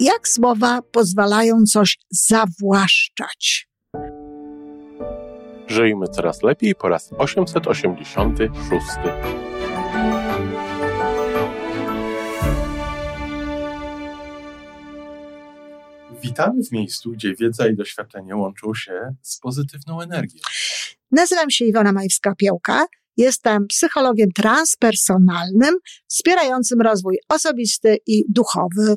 Jak słowa pozwalają coś zawłaszczać? Żyjmy coraz lepiej po raz 886. Witamy w miejscu, gdzie wiedza i doświadczenie łączą się z pozytywną energią. Nazywam się Iwona Majwska-Piołka. Jestem psychologiem transpersonalnym, wspierającym rozwój osobisty i duchowy.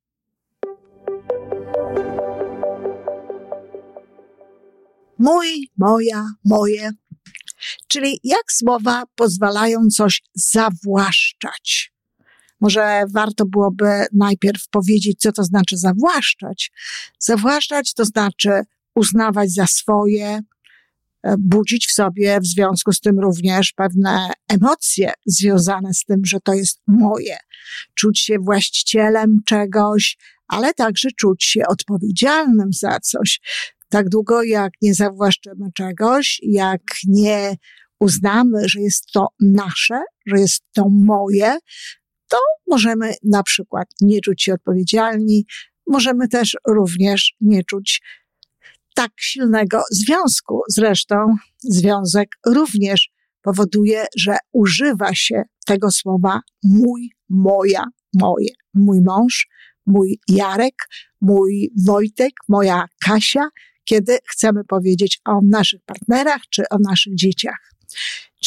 Mój, moja, moje. Czyli jak słowa pozwalają coś zawłaszczać. Może warto byłoby najpierw powiedzieć, co to znaczy zawłaszczać. Zawłaszczać to znaczy uznawać za swoje, e, budzić w sobie w związku z tym również pewne emocje związane z tym, że to jest moje. Czuć się właścicielem czegoś, ale także czuć się odpowiedzialnym za coś. Tak długo jak nie zawłaszczymy czegoś, jak nie uznamy, że jest to nasze, że jest to moje, to możemy na przykład nie czuć się odpowiedzialni, możemy też również nie czuć tak silnego związku. Zresztą związek również powoduje, że używa się tego słowa mój, moja, moje. Mój mąż, mój Jarek, mój Wojtek, moja Kasia, kiedy chcemy powiedzieć o naszych partnerach czy o naszych dzieciach.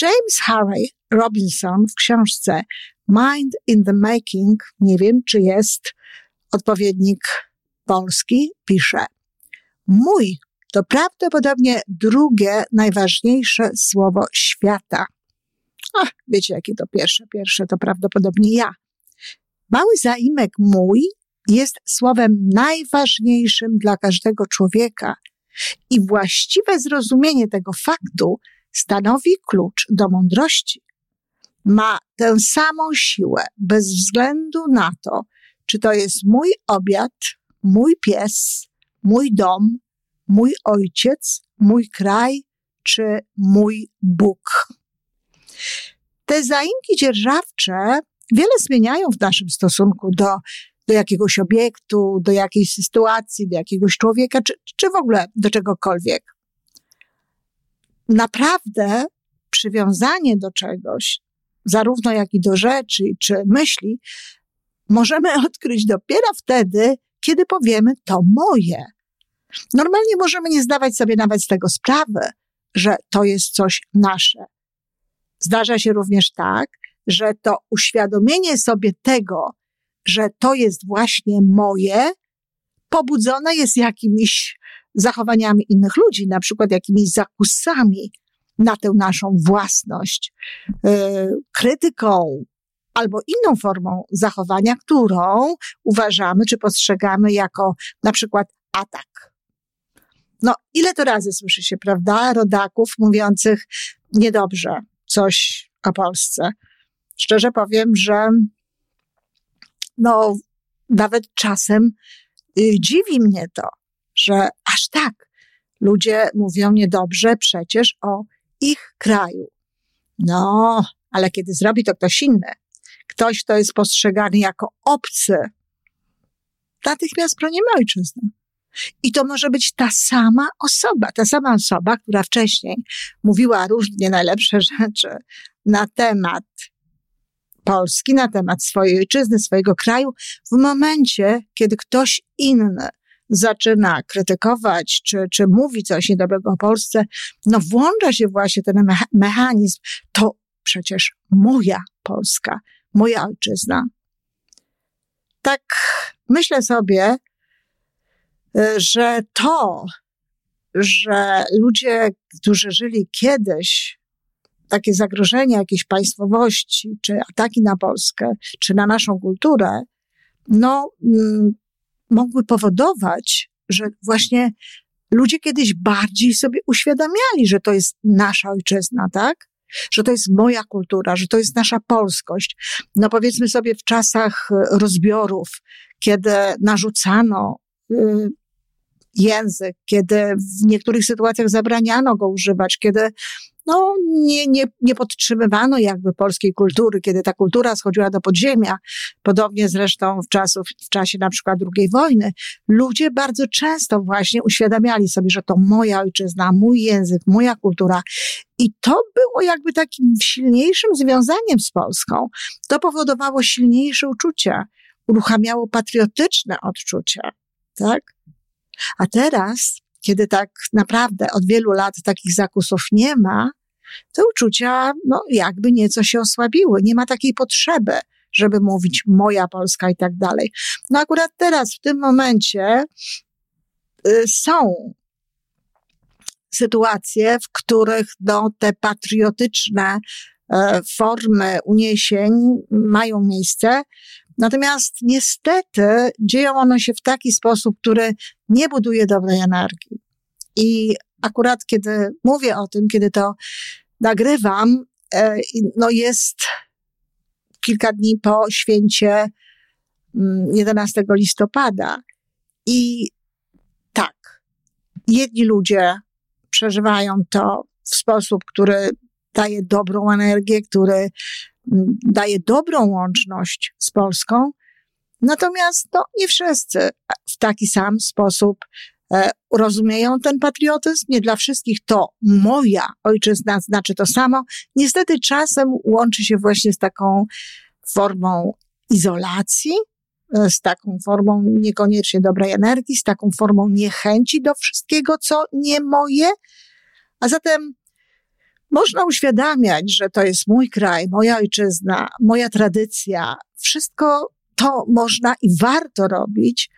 James Harry Robinson w książce Mind in the Making, nie wiem czy jest odpowiednik polski, pisze: Mój to prawdopodobnie drugie najważniejsze słowo świata. Ach, wiecie, jakie to pierwsze? Pierwsze to prawdopodobnie ja. Mały zaimek mój jest słowem najważniejszym dla każdego człowieka i właściwe zrozumienie tego faktu stanowi klucz do mądrości. Ma tę samą siłę bez względu na to, czy to jest mój obiad, mój pies, mój dom, mój ojciec, mój kraj czy mój Bóg. Te zaimki dzierżawcze wiele zmieniają w naszym stosunku do, do jakiegoś obiektu, do jakiejś sytuacji, do jakiegoś człowieka, czy, czy w ogóle do czegokolwiek. Naprawdę przywiązanie do czegoś, zarówno jak i do rzeczy, czy myśli, możemy odkryć dopiero wtedy, kiedy powiemy to moje. Normalnie możemy nie zdawać sobie nawet z tego sprawy, że to jest coś nasze. Zdarza się również tak, że to uświadomienie sobie tego, że to jest właśnie moje, pobudzone jest jakimiś zachowaniami innych ludzi, na przykład jakimiś zakusami na tę naszą własność, yy, krytyką albo inną formą zachowania, którą uważamy czy postrzegamy jako na przykład atak. No, ile to razy słyszy się, prawda, rodaków mówiących niedobrze coś o Polsce. Szczerze powiem, że no, nawet czasem y, dziwi mnie to, że aż tak ludzie mówią niedobrze przecież o ich kraju. No, ale kiedy zrobi to ktoś inny, ktoś, kto jest postrzegany jako obcy, natychmiast bronimy ojczyzny. I to może być ta sama osoba, ta sama osoba, która wcześniej mówiła różnie najlepsze rzeczy na temat Polski, na temat swojej ojczyzny, swojego kraju, w momencie, kiedy ktoś inny zaczyna krytykować, czy, czy mówi coś niedobrego o Polsce, no włącza się właśnie ten mechanizm. To przecież moja Polska, moja ojczyzna. Tak myślę sobie, że to, że ludzie, którzy żyli kiedyś, takie zagrożenia jakiejś państwowości, czy ataki na Polskę, czy na naszą kulturę, no, mm, mogły powodować, że właśnie ludzie kiedyś bardziej sobie uświadamiali, że to jest nasza ojczyzna, tak? Że to jest moja kultura, że to jest nasza polskość. No powiedzmy sobie w czasach e, rozbiorów, kiedy narzucano y, język, kiedy w niektórych sytuacjach zabraniano go używać, kiedy no, nie, nie, nie podtrzymywano jakby polskiej kultury, kiedy ta kultura schodziła do podziemia, podobnie zresztą w, czasów, w czasie na przykład II wojny, ludzie bardzo często właśnie uświadamiali sobie, że to moja ojczyzna, mój język, moja kultura. I to było jakby takim silniejszym związaniem z Polską. To powodowało silniejsze uczucia, uruchamiało patriotyczne odczucia, tak? A teraz kiedy tak naprawdę od wielu lat takich zakusów nie ma, te uczucia, no, jakby nieco się osłabiły. Nie ma takiej potrzeby, żeby mówić moja Polska i tak dalej. No akurat teraz, w tym momencie, y, są sytuacje, w których no, te patriotyczne e, formy uniesień mają miejsce. Natomiast niestety dzieją one się w taki sposób, który nie buduje dobrej energii. I akurat kiedy mówię o tym, kiedy to nagrywam, e, no jest kilka dni po święcie 11 mm, listopada. I tak, jedni ludzie przeżywają to w sposób, który daje dobrą energię, który daje dobrą łączność z Polską. Natomiast no, nie wszyscy w taki sam sposób e, rozumieją ten patriotyzm. Nie dla wszystkich to moja ojczyzna znaczy to samo. Niestety czasem łączy się właśnie z taką formą izolacji, e, z taką formą niekoniecznie dobrej energii, z taką formą niechęci do wszystkiego, co nie moje. A zatem można uświadamiać, że to jest mój kraj, moja ojczyzna, moja tradycja. Wszystko to można i warto robić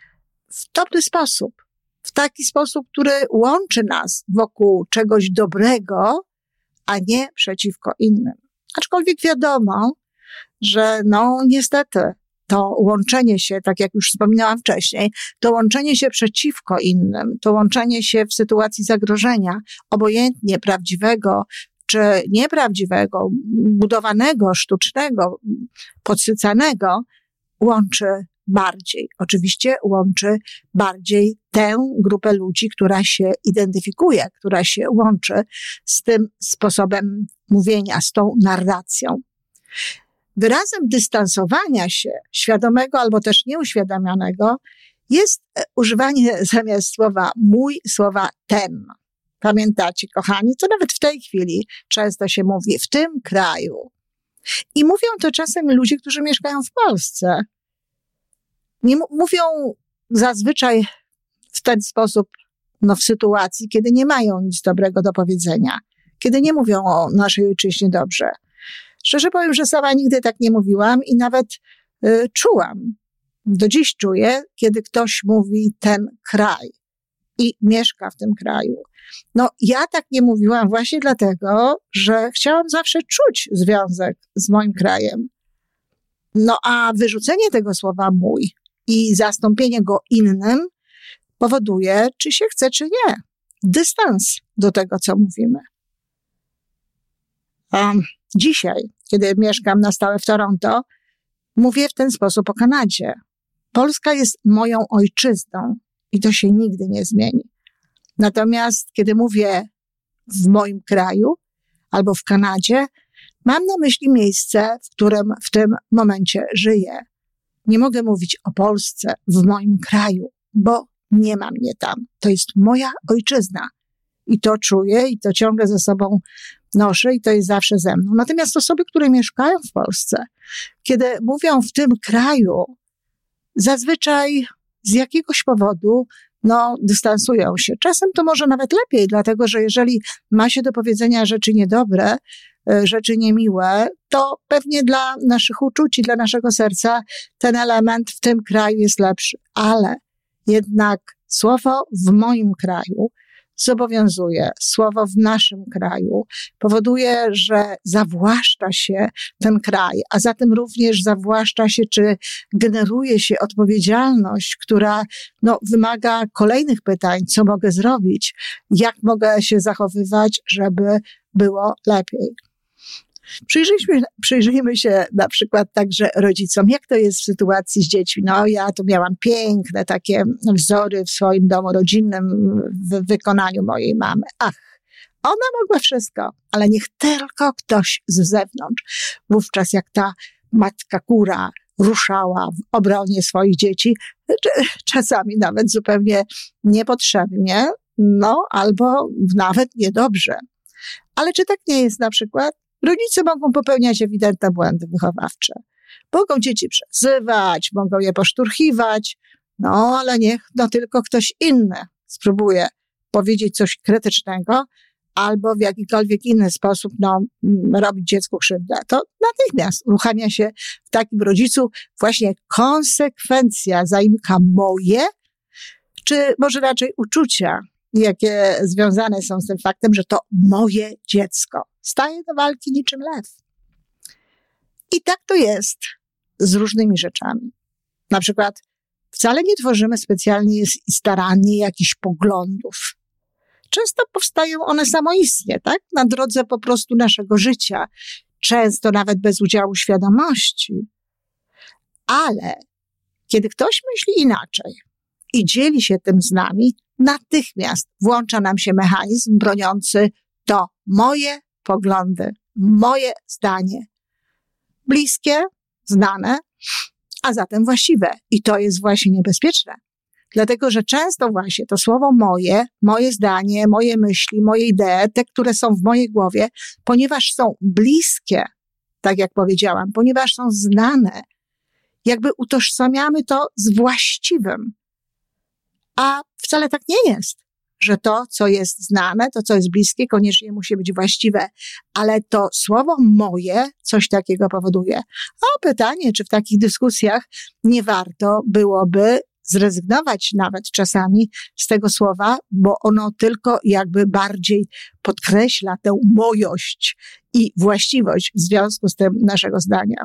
w dobry sposób. W taki sposób, który łączy nas wokół czegoś dobrego, a nie przeciwko innym. Aczkolwiek wiadomo, że no niestety to łączenie się, tak jak już wspominałam wcześniej, to łączenie się przeciwko innym, to łączenie się w sytuacji zagrożenia, obojętnie prawdziwego czy nieprawdziwego, budowanego, sztucznego, podsycanego, łączy bardziej. Oczywiście łączy bardziej tę grupę ludzi, która się identyfikuje, która się łączy z tym sposobem mówienia, z tą narracją. Wyrazem dystansowania się, świadomego albo też nieuświadomionego, jest e, używanie zamiast słowa mój, słowa ten. Pamiętacie, kochani, to nawet w tej chwili często się mówi w tym kraju. I mówią to czasem ludzie, którzy mieszkają w Polsce. Nie mówią zazwyczaj w ten sposób, no w sytuacji, kiedy nie mają nic dobrego do powiedzenia, kiedy nie mówią o naszej ojczyźnie dobrze. Szczerze powiem, że sama nigdy tak nie mówiłam i nawet y, czułam, do dziś czuję, kiedy ktoś mówi ten kraj i mieszka w tym kraju. No, ja tak nie mówiłam właśnie dlatego, że chciałam zawsze czuć związek z moim krajem. No, a wyrzucenie tego słowa mój i zastąpienie go innym powoduje, czy się chce, czy nie, dystans do tego, co mówimy. Um, dzisiaj, kiedy mieszkam na stałe w Toronto, mówię w ten sposób o Kanadzie. Polska jest moją ojczyzną i to się nigdy nie zmieni. Natomiast kiedy mówię w moim kraju albo w Kanadzie, mam na myśli miejsce, w którym w tym momencie żyję. Nie mogę mówić o Polsce w moim kraju, bo nie ma mnie tam. To jest moja ojczyzna. I to czuję, i to ciągle ze sobą noszę, i to jest zawsze ze mną. Natomiast osoby, które mieszkają w Polsce, kiedy mówią w tym kraju, zazwyczaj z jakiegoś powodu no, dystansują się. Czasem to może nawet lepiej, dlatego że jeżeli ma się do powiedzenia rzeczy niedobre, e, rzeczy niemiłe, to pewnie dla naszych uczuć i dla naszego serca ten element w tym kraju jest lepszy. Ale jednak słowo w moim kraju zobowiązuje. Słowo w naszym kraju powoduje, że zawłaszcza się ten kraj, a zatem również zawłaszcza się, czy generuje się odpowiedzialność, która no, wymaga kolejnych pytań, co mogę zrobić, jak mogę się zachowywać, żeby było lepiej. Przyjrzyjmy, przyjrzyjmy się na przykład także rodzicom, jak to jest w sytuacji z dziećmi. No, ja tu miałam piękne takie wzory w swoim domu rodzinnym w wykonaniu mojej mamy. Ach, ona mogła wszystko, ale niech tylko ktoś z zewnątrz. Wówczas jak ta matka kura ruszała w obronie swoich dzieci, czasami nawet zupełnie niepotrzebnie, no albo nawet niedobrze. Ale czy tak nie jest na przykład? Rodzice mogą popełniać ewidentne błędy wychowawcze. Mogą dzieci przezywać, mogą je poszturchiwać, no ale niech no tylko ktoś inny spróbuje powiedzieć coś krytycznego albo w jakikolwiek inny sposób no, mm, robić dziecku krzywdę. To natychmiast uruchamia się w takim rodzicu właśnie konsekwencja zaimka moje, czy może raczej uczucia, jakie związane są z tym faktem, że to moje dziecko staje do walki niczym lew. I tak to jest z różnymi rzeczami. Na przykład wcale nie tworzymy specjalnie i starannie jakichś poglądów. Często powstają one samoistnie, tak? Na drodze po prostu naszego życia. Często nawet bez udziału świadomości. Ale kiedy ktoś myśli inaczej i dzieli się tym z nami, natychmiast włącza nam się mechanizm broniący to moje poglądy, moje zdanie. Bliskie, znane, a zatem właściwe. I to jest właśnie niebezpieczne. Dlatego, że często właśnie to słowo moje, moje zdanie, moje myśli, moje idee, te, które są w mojej głowie, ponieważ są bliskie, tak jak powiedziałam, ponieważ są znane, jakby utożsamiamy to z właściwym. A wcale tak nie jest że to, co jest znane, to, co jest bliskie, koniecznie musi być właściwe, ale to słowo moje coś takiego powoduje. A pytanie, czy w takich dyskusjach nie warto byłoby zrezygnować nawet czasami z tego słowa, bo ono tylko jakby bardziej podkreśla tę mojość i właściwość w związku z tym naszego zdania.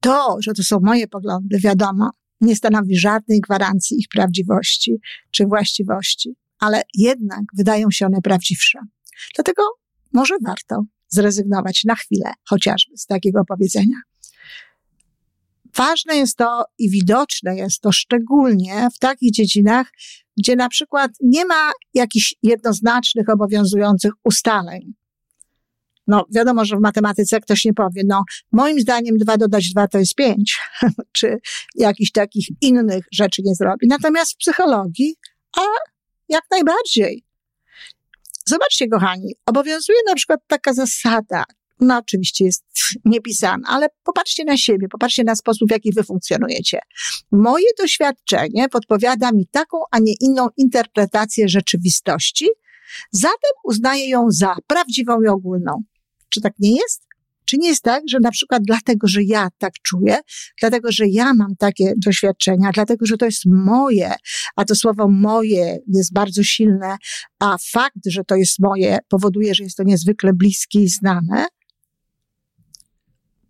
To, że to są moje poglądy, wiadomo, nie stanowi żadnej gwarancji ich prawdziwości czy właściwości, ale jednak wydają się one prawdziwsze. Dlatego może warto zrezygnować na chwilę chociażby z takiego powiedzenia. Ważne jest to i widoczne jest to szczególnie w takich dziedzinach, gdzie na przykład nie ma jakichś jednoznacznych obowiązujących ustaleń. No, wiadomo, że w matematyce ktoś nie powie, no, moim zdaniem dwa dodać dwa to jest pięć, czy jakichś takich innych rzeczy nie zrobi. Natomiast w psychologii, a jak najbardziej. Zobaczcie, kochani, obowiązuje na przykład taka zasada, no oczywiście jest niepisana, ale popatrzcie na siebie, popatrzcie na sposób, w jaki wy funkcjonujecie. Moje doświadczenie podpowiada mi taką, a nie inną interpretację rzeczywistości, zatem uznaję ją za prawdziwą i ogólną. Czy tak nie jest? Czy nie jest tak, że na przykład dlatego, że ja tak czuję, dlatego, że ja mam takie doświadczenia, dlatego, że to jest moje, a to słowo moje jest bardzo silne, a fakt, że to jest moje, powoduje, że jest to niezwykle bliskie i znane,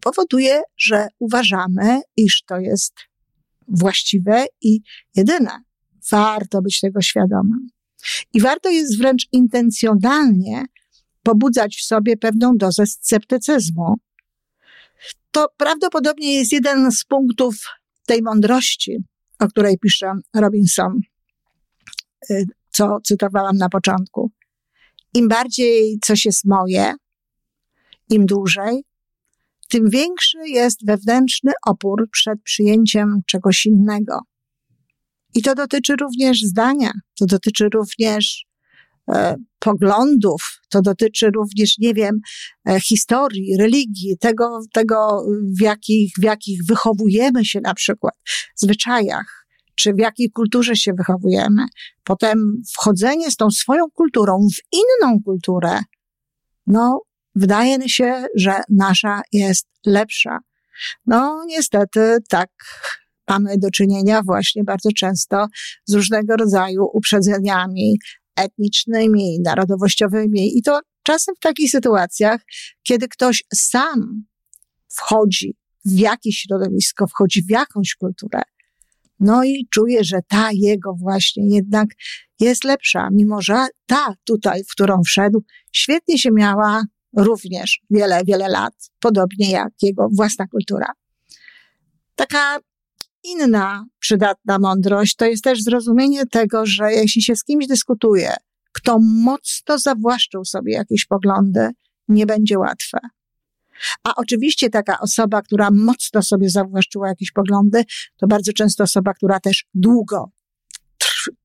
powoduje, że uważamy, iż to jest właściwe i jedyne. Warto być tego świadomym. I warto jest wręcz intencjonalnie pobudzać w sobie pewną dozę sceptycyzmu. To prawdopodobnie jest jeden z punktów tej mądrości, o której pisze Robinson, y, co cytowałam na początku. Im bardziej coś jest moje, im dłużej, tym większy jest wewnętrzny opór przed przyjęciem czegoś innego. I to dotyczy również zdania, to dotyczy również poglądów, to dotyczy również, nie wiem, e, historii, religii, tego, tego w, jakich, w jakich wychowujemy się na przykład, zwyczajach, czy w jakiej kulturze się wychowujemy. Potem wchodzenie z tą swoją kulturą w inną kulturę, no, wydaje się, że nasza jest lepsza. No, niestety tak mamy do czynienia właśnie bardzo często z różnego rodzaju uprzedzeniami, etnicznymi, narodowościowymi. I to czasem w takich sytuacjach, kiedy ktoś sam wchodzi w jakieś środowisko, wchodzi w jakąś kulturę, no i czuje, że ta jego właśnie jednak jest lepsza, mimo że ta tutaj, w którą wszedł, świetnie się miała również wiele, wiele lat, podobnie jak jego własna kultura. Taka inna przydatna mądrość to jest też zrozumienie tego, że jeśli się z kimś dyskutuje, kto mocno zawłaszczył sobie jakieś poglądy, nie będzie łatwe. A oczywiście taka osoba, która mocno sobie zawłaszczyła jakieś poglądy, to bardzo często osoba, która też długo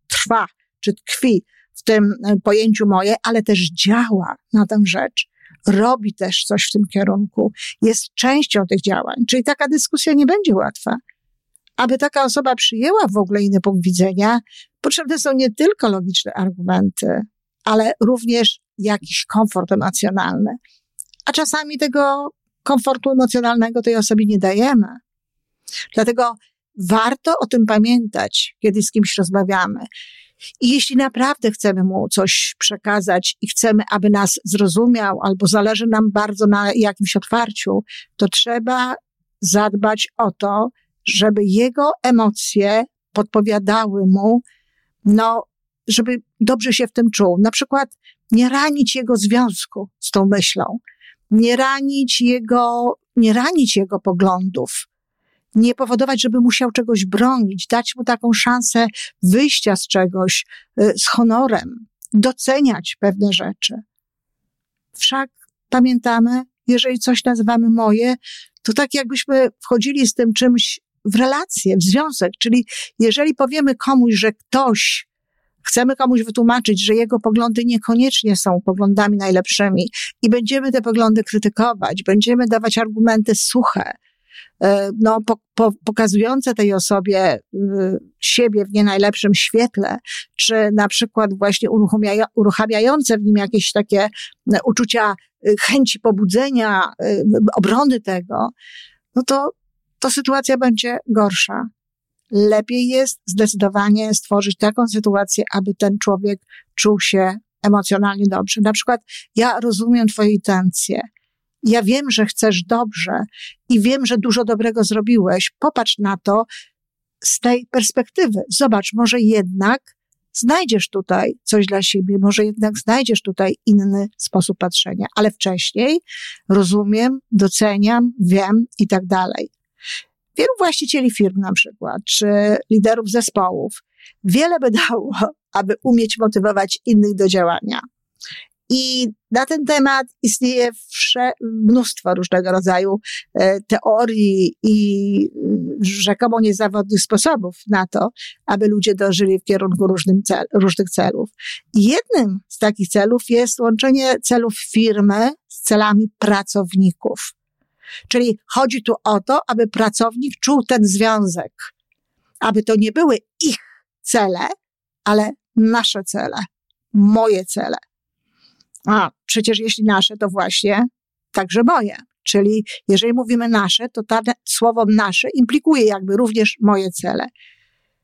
trwa czy tkwi w tym e, pojęciu moje, ale też działa na tę rzecz. Robi też coś w tym kierunku, jest częścią tych działań. Czyli taka dyskusja nie będzie łatwa. Aby taka osoba przyjęła w ogóle inny punkt widzenia, potrzebne są nie tylko logiczne argumenty, ale również jakiś komfort emocjonalny. A czasami tego komfortu emocjonalnego tej osobie nie dajemy. Dlatego warto o tym pamiętać, kiedy z kimś rozmawiamy. I jeśli naprawdę chcemy mu coś przekazać i chcemy, aby nas zrozumiał, albo zależy nam bardzo na jakimś otwarciu, to trzeba zadbać o to, żeby jego emocje podpowiadały mu, no, żeby dobrze się w tym czuł. Na przykład nie ranić jego związku z tą myślą, nie ranić jego, nie ranić jego poglądów, nie powodować, żeby musiał czegoś bronić, dać mu taką szansę wyjścia z czegoś y, z honorem, doceniać pewne rzeczy. Wszak pamiętamy, jeżeli coś nazywamy moje, to tak jakbyśmy wchodzili z tym czymś w relację, w związek. Czyli jeżeli powiemy komuś, że ktoś chcemy komuś wytłumaczyć, że jego poglądy niekoniecznie są poglądami najlepszymi i będziemy te poglądy krytykować, będziemy dawać argumenty suche, e, no, po, po, pokazujące tej osobie y, siebie w nie najlepszym świetle, czy na przykład właśnie uruchamia, uruchamiające w nim jakieś takie e, uczucia chęci pobudzenia, obrony tego, no to, to sytuacja będzie gorsza lepiej jest zdecydowanie stworzyć taką sytuację, aby ten człowiek czuł się emocjonalnie dobrze. Na przykład, ja rozumiem Twoje intencje. Ja wiem, że chcesz dobrze i wiem, że dużo dobrego zrobiłeś. Popatrz na to z tej perspektywy. Zobacz, może jednak znajdziesz tutaj coś dla siebie, może jednak znajdziesz tutaj inny sposób patrzenia, ale wcześniej rozumiem, doceniam, wiem i tak dalej wielu właścicieli firm na przykład, czy liderów zespołów, wiele by dało, aby umieć motywować innych do działania. I na ten temat istnieje mnóstwo różnego rodzaju e, teorii i rzekomo niezawodnych sposobów na to, aby ludzie dożyli w kierunku różnym cel, różnych celów. Jednym z takich celów jest łączenie celów firmy z celami pracowników. Czyli chodzi tu o to, aby pracownik czuł ten związek, aby to nie były ich cele, ale nasze cele, moje cele. A przecież jeśli nasze, to właśnie także moje. Czyli jeżeli mówimy nasze, to ta, słowo nasze implikuje jakby również moje cele.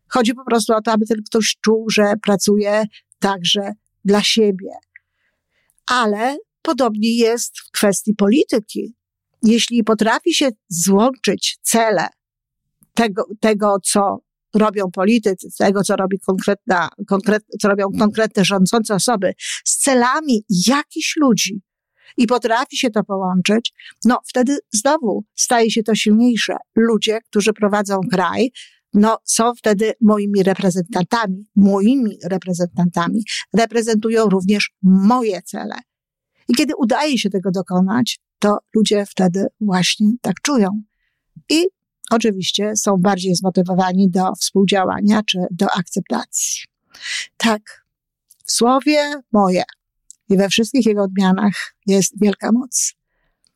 Chodzi po prostu o to, aby ten ktoś czuł, że pracuje także dla siebie. Ale podobnie jest w kwestii polityki jeśli potrafi się złączyć cele tego, tego co robią politycy, tego, co robi konkretna, konkret, co robią konkretne rządzące osoby, z celami jakichś ludzi i potrafi się to połączyć, no wtedy znowu staje się to silniejsze. Ludzie, którzy prowadzą kraj, no są wtedy moimi reprezentantami, moimi reprezentantami, reprezentują również moje cele. I kiedy udaje się tego dokonać, to ludzie wtedy właśnie tak czują. I oczywiście są bardziej zmotywowani do współdziałania czy do akceptacji. Tak, w słowie moje i we wszystkich jego odmianach jest wielka moc.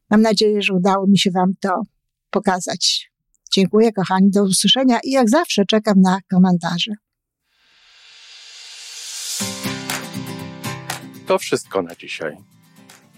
Mam nadzieję, że udało mi się Wam to pokazać. Dziękuję, kochani, do usłyszenia i jak zawsze czekam na komentarze. To wszystko na dzisiaj.